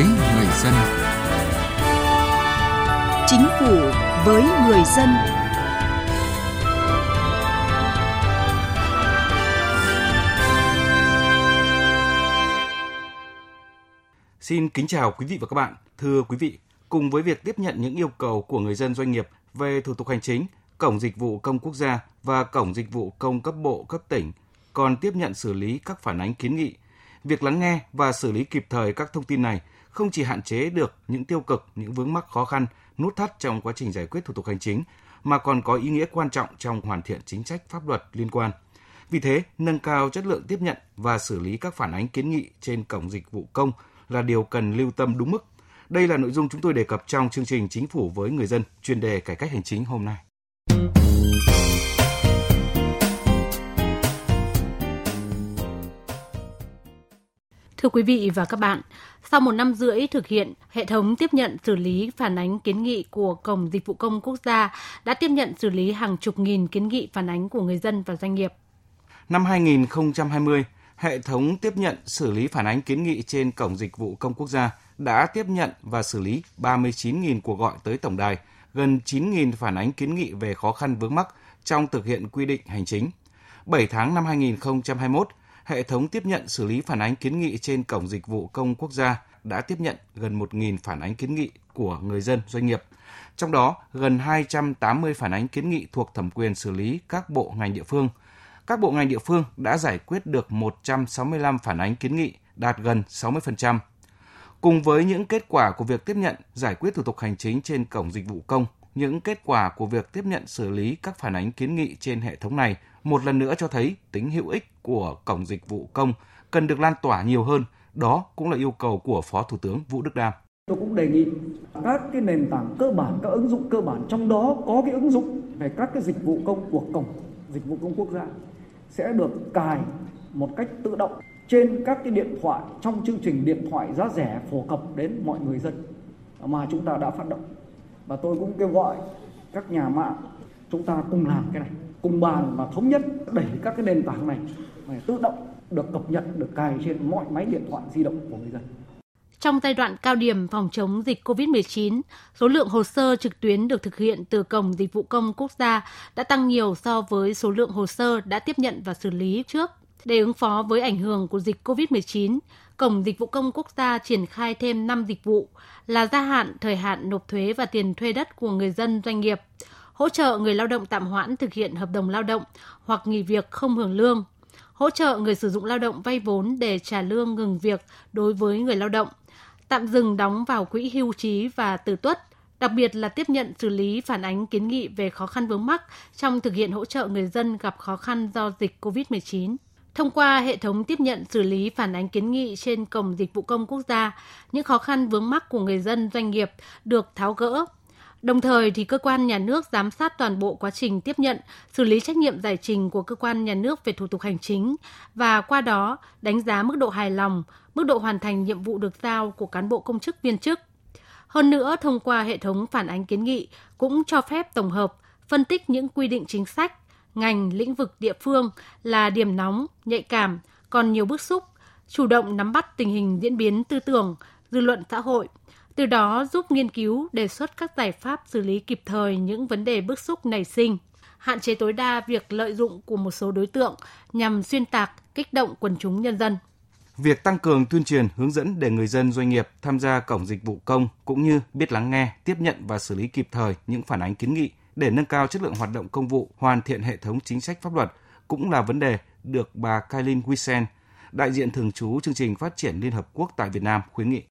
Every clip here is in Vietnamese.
với người dân. Chính phủ với người dân. Xin kính chào quý vị và các bạn. Thưa quý vị, cùng với việc tiếp nhận những yêu cầu của người dân doanh nghiệp về thủ tục hành chính, Cổng Dịch vụ Công Quốc gia và Cổng Dịch vụ Công cấp bộ, cấp tỉnh còn tiếp nhận xử lý các phản ánh kiến nghị. Việc lắng nghe và xử lý kịp thời các thông tin này không chỉ hạn chế được những tiêu cực, những vướng mắc khó khăn, nút thắt trong quá trình giải quyết thủ tục hành chính, mà còn có ý nghĩa quan trọng trong hoàn thiện chính sách pháp luật liên quan. Vì thế, nâng cao chất lượng tiếp nhận và xử lý các phản ánh kiến nghị trên cổng dịch vụ công là điều cần lưu tâm đúng mức. Đây là nội dung chúng tôi đề cập trong chương trình Chính phủ với người dân chuyên đề cải cách hành chính hôm nay. Thưa quý vị và các bạn, sau một năm rưỡi thực hiện, hệ thống tiếp nhận xử lý phản ánh kiến nghị của Cổng Dịch vụ Công Quốc gia đã tiếp nhận xử lý hàng chục nghìn kiến nghị phản ánh của người dân và doanh nghiệp. Năm 2020, hệ thống tiếp nhận xử lý phản ánh kiến nghị trên Cổng Dịch vụ Công Quốc gia đã tiếp nhận và xử lý 39.000 cuộc gọi tới tổng đài, gần 9.000 phản ánh kiến nghị về khó khăn vướng mắc trong thực hiện quy định hành chính. 7 tháng năm 2021, hệ thống tiếp nhận xử lý phản ánh kiến nghị trên Cổng Dịch vụ Công Quốc gia đã tiếp nhận gần 1.000 phản ánh kiến nghị của người dân doanh nghiệp. Trong đó, gần 280 phản ánh kiến nghị thuộc thẩm quyền xử lý các bộ ngành địa phương. Các bộ ngành địa phương đã giải quyết được 165 phản ánh kiến nghị, đạt gần 60%. Cùng với những kết quả của việc tiếp nhận, giải quyết thủ tục hành chính trên Cổng Dịch vụ Công, những kết quả của việc tiếp nhận xử lý các phản ánh kiến nghị trên hệ thống này một lần nữa cho thấy tính hữu ích của Cổng Dịch vụ Công cần được lan tỏa nhiều hơn. Đó cũng là yêu cầu của Phó Thủ tướng Vũ Đức Đam. Tôi cũng đề nghị các cái nền tảng cơ bản, các ứng dụng cơ bản trong đó có cái ứng dụng về các cái dịch vụ công của Cổng Dịch vụ Công Quốc gia sẽ được cài một cách tự động trên các cái điện thoại trong chương trình điện thoại giá rẻ phổ cập đến mọi người dân mà chúng ta đã phát động. Và tôi cũng kêu gọi các nhà mạng chúng ta cùng làm cái này cùng bàn và thống nhất đẩy các cái nền tảng này phải tự động được cập nhật, được cài trên mọi máy điện thoại di động của người dân. Trong giai đoạn cao điểm phòng chống dịch COVID-19, số lượng hồ sơ trực tuyến được thực hiện từ Cổng Dịch vụ Công Quốc gia đã tăng nhiều so với số lượng hồ sơ đã tiếp nhận và xử lý trước. Để ứng phó với ảnh hưởng của dịch COVID-19, Cổng Dịch vụ Công Quốc gia triển khai thêm 5 dịch vụ là gia hạn thời hạn nộp thuế và tiền thuê đất của người dân doanh nghiệp, hỗ trợ người lao động tạm hoãn thực hiện hợp đồng lao động hoặc nghỉ việc không hưởng lương, hỗ trợ người sử dụng lao động vay vốn để trả lương ngừng việc đối với người lao động, tạm dừng đóng vào quỹ hưu trí và tử tuất, đặc biệt là tiếp nhận xử lý phản ánh kiến nghị về khó khăn vướng mắc trong thực hiện hỗ trợ người dân gặp khó khăn do dịch COVID-19. Thông qua hệ thống tiếp nhận xử lý phản ánh kiến nghị trên cổng dịch vụ công quốc gia, những khó khăn vướng mắc của người dân doanh nghiệp được tháo gỡ Đồng thời thì cơ quan nhà nước giám sát toàn bộ quá trình tiếp nhận, xử lý trách nhiệm giải trình của cơ quan nhà nước về thủ tục hành chính và qua đó đánh giá mức độ hài lòng, mức độ hoàn thành nhiệm vụ được giao của cán bộ công chức viên chức. Hơn nữa, thông qua hệ thống phản ánh kiến nghị cũng cho phép tổng hợp, phân tích những quy định chính sách, ngành, lĩnh vực địa phương là điểm nóng, nhạy cảm, còn nhiều bức xúc, chủ động nắm bắt tình hình diễn biến tư tưởng, dư luận xã hội – từ đó giúp nghiên cứu đề xuất các giải pháp xử lý kịp thời những vấn đề bức xúc nảy sinh, hạn chế tối đa việc lợi dụng của một số đối tượng nhằm xuyên tạc, kích động quần chúng nhân dân. Việc tăng cường tuyên truyền, hướng dẫn để người dân doanh nghiệp tham gia cổng dịch vụ công cũng như biết lắng nghe, tiếp nhận và xử lý kịp thời những phản ánh kiến nghị để nâng cao chất lượng hoạt động công vụ, hoàn thiện hệ thống chính sách pháp luật cũng là vấn đề được bà Kailin Wisen, đại diện thường trú chương trình phát triển Liên Hợp Quốc tại Việt Nam khuyến nghị.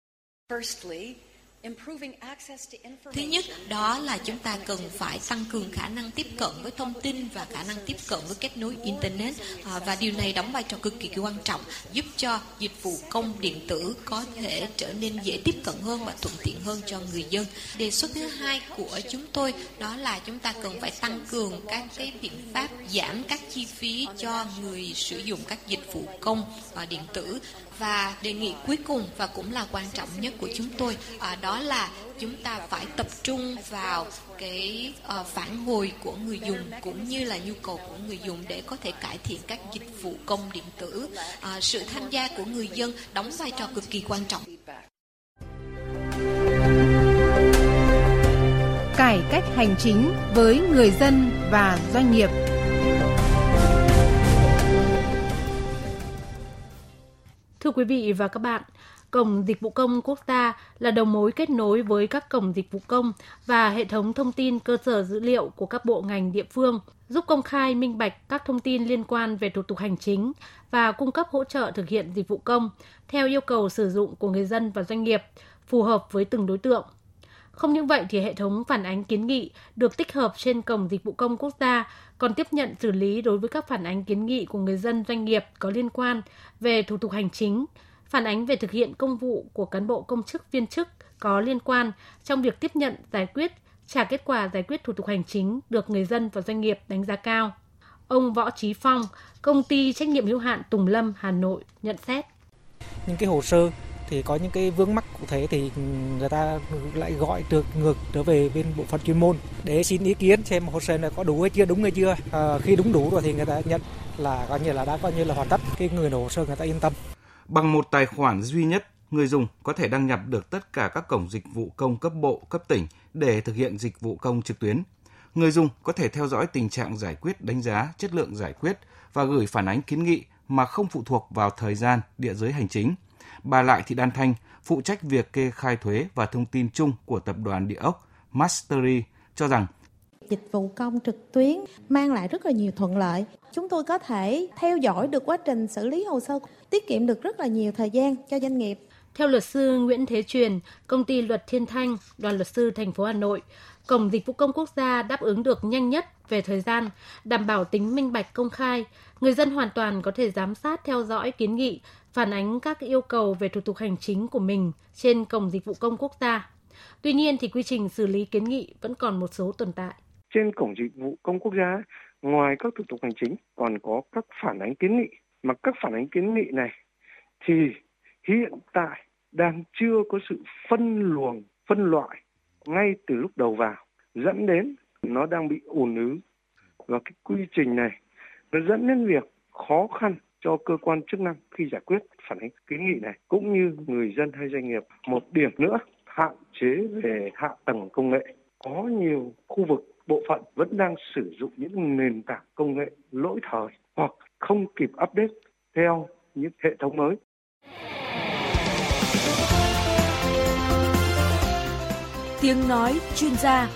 Thứ nhất, đó là chúng ta cần phải tăng cường khả năng tiếp cận với thông tin và khả năng tiếp cận với kết nối Internet. À, và điều này đóng vai trò cực kỳ quan trọng giúp cho dịch vụ công điện tử có thể trở nên dễ tiếp cận hơn và thuận tiện hơn cho người dân. Đề xuất thứ hai của chúng tôi đó là chúng ta cần phải tăng cường các cái biện pháp giảm các chi phí cho người sử dụng các dịch vụ công và điện tử và đề nghị cuối cùng và cũng là quan trọng nhất của chúng tôi à, đó là chúng ta phải tập trung vào cái uh, phản hồi của người dùng cũng như là nhu cầu của người dùng để có thể cải thiện các dịch vụ công điện tử. À, sự tham gia của người dân đóng vai trò cực kỳ quan trọng. Cải cách hành chính với người dân và doanh nghiệp. Quý vị và các bạn, Cổng Dịch vụ Công Quốc gia là đầu mối kết nối với các cổng dịch vụ công và hệ thống thông tin cơ sở dữ liệu của các bộ ngành địa phương, giúp công khai minh bạch các thông tin liên quan về thủ tục hành chính và cung cấp hỗ trợ thực hiện dịch vụ công theo yêu cầu sử dụng của người dân và doanh nghiệp, phù hợp với từng đối tượng. Không những vậy thì hệ thống phản ánh kiến nghị được tích hợp trên cổng dịch vụ công quốc gia còn tiếp nhận xử lý đối với các phản ánh kiến nghị của người dân doanh nghiệp có liên quan về thủ tục hành chính, phản ánh về thực hiện công vụ của cán bộ công chức viên chức có liên quan trong việc tiếp nhận giải quyết trả kết quả giải quyết thủ tục hành chính được người dân và doanh nghiệp đánh giá cao. Ông Võ Trí Phong, công ty trách nhiệm hữu hạn Tùng Lâm Hà Nội nhận xét. Những cái hồ sơ thì có những cái vướng mắc cụ thể thì người ta lại gọi được ngược trở về bên bộ phận chuyên môn để xin ý kiến xem hồ sơ này có đủ hay chưa đúng hay chưa. À, khi đúng đủ rồi thì người ta nhận là coi như là đã coi như là hoàn tất cái người nộp hồ sơ người ta yên tâm. Bằng một tài khoản duy nhất người dùng có thể đăng nhập được tất cả các cổng dịch vụ công cấp bộ cấp tỉnh để thực hiện dịch vụ công trực tuyến. Người dùng có thể theo dõi tình trạng giải quyết đánh giá chất lượng giải quyết và gửi phản ánh kiến nghị mà không phụ thuộc vào thời gian địa giới hành chính. Bà Lại Thị Đan Thanh, phụ trách việc kê khai thuế và thông tin chung của tập đoàn địa ốc Mastery cho rằng dịch vụ công trực tuyến mang lại rất là nhiều thuận lợi. Chúng tôi có thể theo dõi được quá trình xử lý hồ sơ, tiết kiệm được rất là nhiều thời gian cho doanh nghiệp. Theo luật sư Nguyễn Thế Truyền, công ty Luật Thiên Thanh, đoàn luật sư thành phố Hà Nội, Cổng Dịch vụ Công Quốc gia đáp ứng được nhanh nhất về thời gian, đảm bảo tính minh bạch công khai. Người dân hoàn toàn có thể giám sát theo dõi kiến nghị, phản ánh các yêu cầu về thủ tục hành chính của mình trên Cổng Dịch vụ Công Quốc gia. Tuy nhiên thì quy trình xử lý kiến nghị vẫn còn một số tồn tại. Trên Cổng Dịch vụ Công Quốc gia, ngoài các thủ tục hành chính còn có các phản ánh kiến nghị. Mà các phản ánh kiến nghị này thì hiện tại đang chưa có sự phân luồng, phân loại ngay từ lúc đầu vào dẫn đến nó đang bị ùn ứ. Và cái quy trình này nó dẫn đến việc khó khăn cho cơ quan chức năng khi giải quyết phản ánh kiến nghị này cũng như người dân hay doanh nghiệp. Một điểm nữa hạn chế về hạ tầng công nghệ. Có nhiều khu vực bộ phận vẫn đang sử dụng những nền tảng công nghệ lỗi thời hoặc không kịp update theo những hệ thống mới. Tiếng nói chuyên gia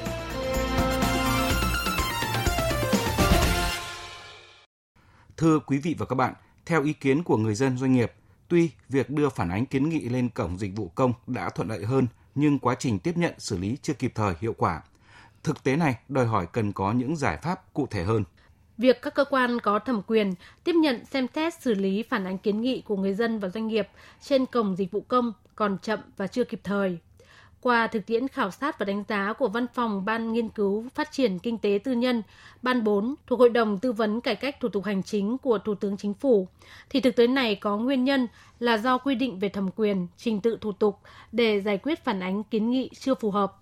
Thưa quý vị và các bạn, theo ý kiến của người dân doanh nghiệp, tuy việc đưa phản ánh kiến nghị lên cổng dịch vụ công đã thuận lợi hơn, nhưng quá trình tiếp nhận xử lý chưa kịp thời hiệu quả. Thực tế này đòi hỏi cần có những giải pháp cụ thể hơn. Việc các cơ quan có thẩm quyền tiếp nhận xem xét xử lý phản ánh kiến nghị của người dân và doanh nghiệp trên cổng dịch vụ công còn chậm và chưa kịp thời qua thực tiễn khảo sát và đánh giá của Văn phòng Ban Nghiên cứu Phát triển Kinh tế Tư nhân, Ban 4 thuộc Hội đồng Tư vấn Cải cách Thủ tục Hành chính của Thủ tướng Chính phủ, thì thực tế này có nguyên nhân là do quy định về thẩm quyền, trình tự thủ tục để giải quyết phản ánh kiến nghị chưa phù hợp.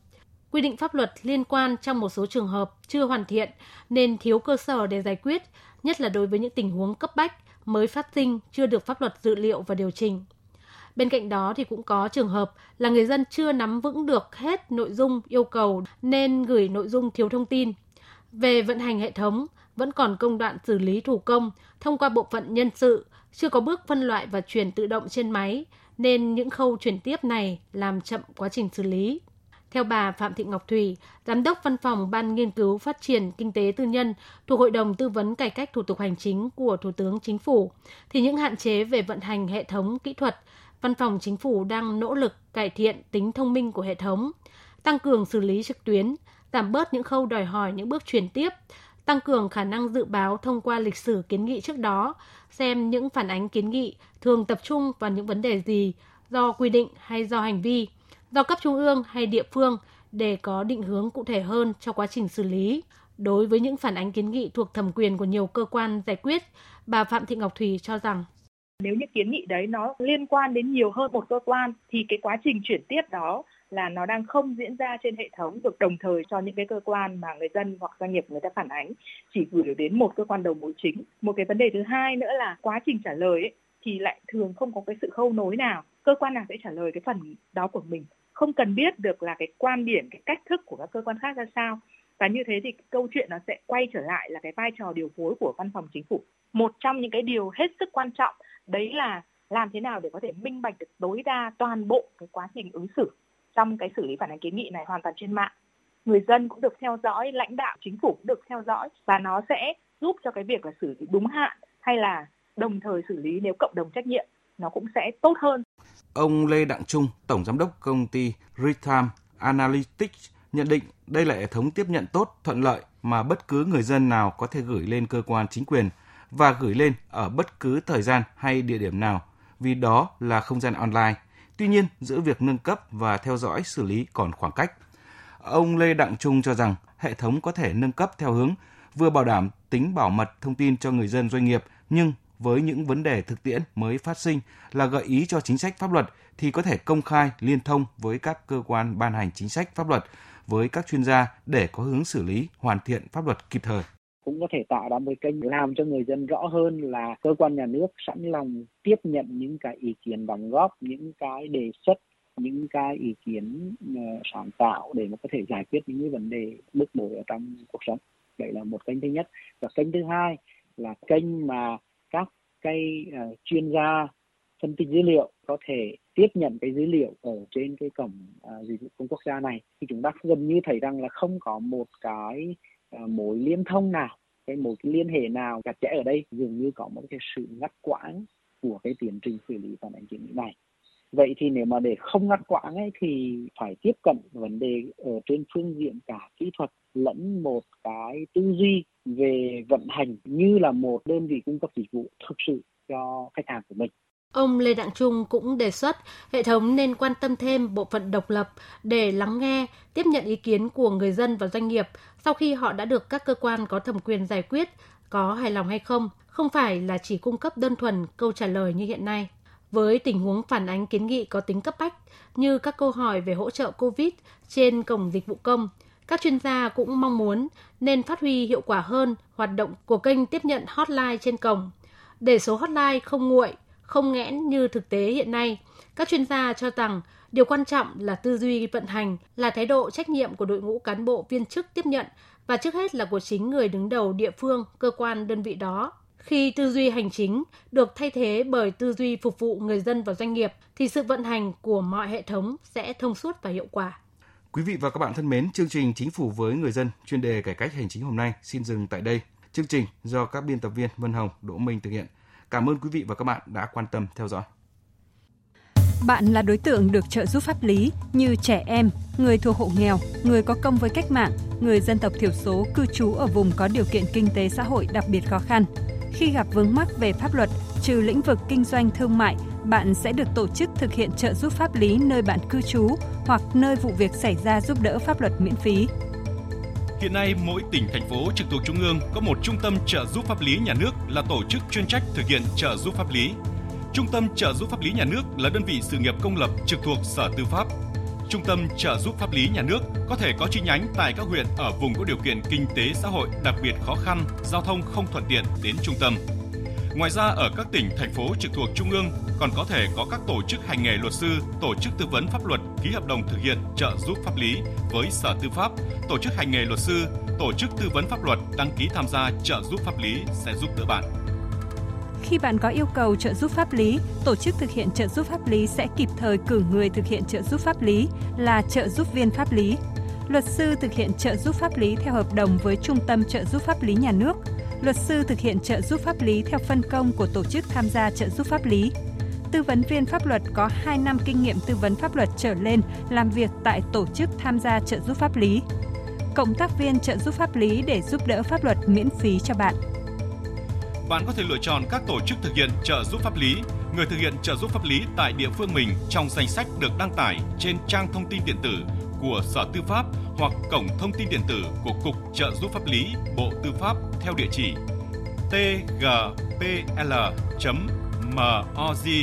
Quy định pháp luật liên quan trong một số trường hợp chưa hoàn thiện nên thiếu cơ sở để giải quyết, nhất là đối với những tình huống cấp bách mới phát sinh chưa được pháp luật dự liệu và điều chỉnh. Bên cạnh đó thì cũng có trường hợp là người dân chưa nắm vững được hết nội dung yêu cầu nên gửi nội dung thiếu thông tin. Về vận hành hệ thống, vẫn còn công đoạn xử lý thủ công thông qua bộ phận nhân sự, chưa có bước phân loại và chuyển tự động trên máy, nên những khâu chuyển tiếp này làm chậm quá trình xử lý. Theo bà Phạm Thị Ngọc Thủy, Giám đốc Văn phòng Ban Nghiên cứu Phát triển Kinh tế Tư nhân thuộc Hội đồng Tư vấn Cải cách Thủ tục Hành chính của Thủ tướng Chính phủ, thì những hạn chế về vận hành hệ thống kỹ thuật Văn phòng Chính phủ đang nỗ lực cải thiện tính thông minh của hệ thống, tăng cường xử lý trực tuyến, giảm bớt những khâu đòi hỏi những bước chuyển tiếp, tăng cường khả năng dự báo thông qua lịch sử kiến nghị trước đó, xem những phản ánh kiến nghị thường tập trung vào những vấn đề gì, do quy định hay do hành vi, do cấp trung ương hay địa phương để có định hướng cụ thể hơn cho quá trình xử lý. Đối với những phản ánh kiến nghị thuộc thẩm quyền của nhiều cơ quan giải quyết, bà Phạm Thị Ngọc Thùy cho rằng nếu như kiến nghị đấy nó liên quan đến nhiều hơn một cơ quan thì cái quá trình chuyển tiếp đó là nó đang không diễn ra trên hệ thống được đồng thời cho những cái cơ quan mà người dân hoặc doanh nghiệp người ta phản ánh chỉ gửi đến một cơ quan đầu mối chính. Một cái vấn đề thứ hai nữa là quá trình trả lời ấy, thì lại thường không có cái sự khâu nối nào. Cơ quan nào sẽ trả lời cái phần đó của mình? Không cần biết được là cái quan điểm cái cách thức của các cơ quan khác ra sao. Và như thế thì câu chuyện nó sẽ quay trở lại là cái vai trò điều phối của văn phòng chính phủ. Một trong những cái điều hết sức quan trọng đấy là làm thế nào để có thể minh bạch được tối đa toàn bộ cái quá trình ứng xử trong cái xử lý phản ánh kiến nghị này hoàn toàn trên mạng người dân cũng được theo dõi lãnh đạo chính phủ cũng được theo dõi và nó sẽ giúp cho cái việc là xử lý đúng hạn hay là đồng thời xử lý nếu cộng đồng trách nhiệm nó cũng sẽ tốt hơn. Ông Lê Đặng Trung, Tổng Giám đốc công ty Retime Analytics nhận định đây là hệ thống tiếp nhận tốt, thuận lợi mà bất cứ người dân nào có thể gửi lên cơ quan chính quyền và gửi lên ở bất cứ thời gian hay địa điểm nào, vì đó là không gian online. Tuy nhiên, giữa việc nâng cấp và theo dõi xử lý còn khoảng cách. Ông Lê Đặng Trung cho rằng hệ thống có thể nâng cấp theo hướng vừa bảo đảm tính bảo mật thông tin cho người dân doanh nghiệp nhưng với những vấn đề thực tiễn mới phát sinh là gợi ý cho chính sách pháp luật thì có thể công khai liên thông với các cơ quan ban hành chính sách pháp luật với các chuyên gia để có hướng xử lý hoàn thiện pháp luật kịp thời cũng có thể tạo ra một kênh làm cho người dân rõ hơn là cơ quan nhà nước sẵn lòng tiếp nhận những cái ý kiến đóng góp những cái đề xuất những cái ý kiến ờ, sáng tạo để mà có thể giải quyết những cái vấn đề bức bối ở trong cuộc sống. Đấy là một kênh thứ nhất. Và kênh thứ hai là kênh mà các cái uh, chuyên gia phân tích dữ liệu có thể tiếp nhận cái dữ liệu ở trên cái cổng uh, dịch vụ công quốc gia này. Thì chúng ta gần như thấy rằng là không có một cái Ờ, mối liên thông nào cái một cái liên hệ nào chặt chẽ ở đây? Dường như có một cái sự ngắt quãng của cái tiến trình xử lý phản ánh kiến nghị này. Vậy thì nếu mà để không ngắt quãng ấy, thì phải tiếp cận vấn đề ở trên phương diện cả kỹ thuật lẫn một cái tư duy về vận hành như là một đơn vị cung cấp dịch vụ thực sự cho khách hàng của mình. Ông Lê Đặng Trung cũng đề xuất hệ thống nên quan tâm thêm bộ phận độc lập để lắng nghe, tiếp nhận ý kiến của người dân và doanh nghiệp sau khi họ đã được các cơ quan có thẩm quyền giải quyết có hài lòng hay không, không phải là chỉ cung cấp đơn thuần câu trả lời như hiện nay. Với tình huống phản ánh kiến nghị có tính cấp bách như các câu hỏi về hỗ trợ COVID trên cổng dịch vụ công, các chuyên gia cũng mong muốn nên phát huy hiệu quả hơn hoạt động của kênh tiếp nhận hotline trên cổng. Để số hotline không nguội, không nghẽn như thực tế hiện nay. Các chuyên gia cho rằng điều quan trọng là tư duy vận hành, là thái độ trách nhiệm của đội ngũ cán bộ viên chức tiếp nhận và trước hết là của chính người đứng đầu địa phương, cơ quan đơn vị đó. Khi tư duy hành chính được thay thế bởi tư duy phục vụ người dân và doanh nghiệp thì sự vận hành của mọi hệ thống sẽ thông suốt và hiệu quả. Quý vị và các bạn thân mến, chương trình Chính phủ với người dân chuyên đề cải cách hành chính hôm nay xin dừng tại đây. Chương trình do các biên tập viên Vân Hồng, Đỗ Minh thực hiện. Cảm ơn quý vị và các bạn đã quan tâm theo dõi. Bạn là đối tượng được trợ giúp pháp lý như trẻ em, người thuộc hộ nghèo, người có công với cách mạng, người dân tộc thiểu số cư trú ở vùng có điều kiện kinh tế xã hội đặc biệt khó khăn. Khi gặp vướng mắc về pháp luật, trừ lĩnh vực kinh doanh thương mại, bạn sẽ được tổ chức thực hiện trợ giúp pháp lý nơi bạn cư trú hoặc nơi vụ việc xảy ra giúp đỡ pháp luật miễn phí. Hiện nay, mỗi tỉnh, thành phố trực thuộc Trung ương có một trung tâm trợ giúp pháp lý nhà nước là tổ chức chuyên trách thực hiện trợ giúp pháp lý. Trung tâm trợ giúp pháp lý nhà nước là đơn vị sự nghiệp công lập trực thuộc Sở Tư pháp. Trung tâm trợ giúp pháp lý nhà nước có thể có chi nhánh tại các huyện ở vùng có điều kiện kinh tế xã hội đặc biệt khó khăn, giao thông không thuận tiện đến trung tâm. Ngoài ra ở các tỉnh, thành phố trực thuộc Trung ương còn có thể có các tổ chức hành nghề luật sư, tổ chức tư vấn pháp luật ký hợp đồng thực hiện trợ giúp pháp lý với Sở Tư pháp, tổ chức hành nghề luật sư, tổ chức tư vấn pháp luật đăng ký tham gia trợ giúp pháp lý sẽ giúp đỡ bạn. Khi bạn có yêu cầu trợ giúp pháp lý, tổ chức thực hiện trợ giúp pháp lý sẽ kịp thời cử người thực hiện trợ giúp pháp lý là trợ giúp viên pháp lý. Luật sư thực hiện trợ giúp pháp lý theo hợp đồng với Trung tâm trợ giúp pháp lý nhà nước. Luật sư thực hiện trợ giúp pháp lý theo phân công của tổ chức tham gia trợ giúp pháp lý. Tư vấn viên pháp luật có 2 năm kinh nghiệm tư vấn pháp luật trở lên làm việc tại tổ chức tham gia trợ giúp pháp lý. Cộng tác viên trợ giúp pháp lý để giúp đỡ pháp luật miễn phí cho bạn bạn có thể lựa chọn các tổ chức thực hiện trợ giúp pháp lý, người thực hiện trợ giúp pháp lý tại địa phương mình trong danh sách được đăng tải trên trang thông tin điện tử của Sở Tư pháp hoặc cổng thông tin điện tử của Cục Trợ giúp pháp lý Bộ Tư pháp theo địa chỉ tgpl moz.gov.vn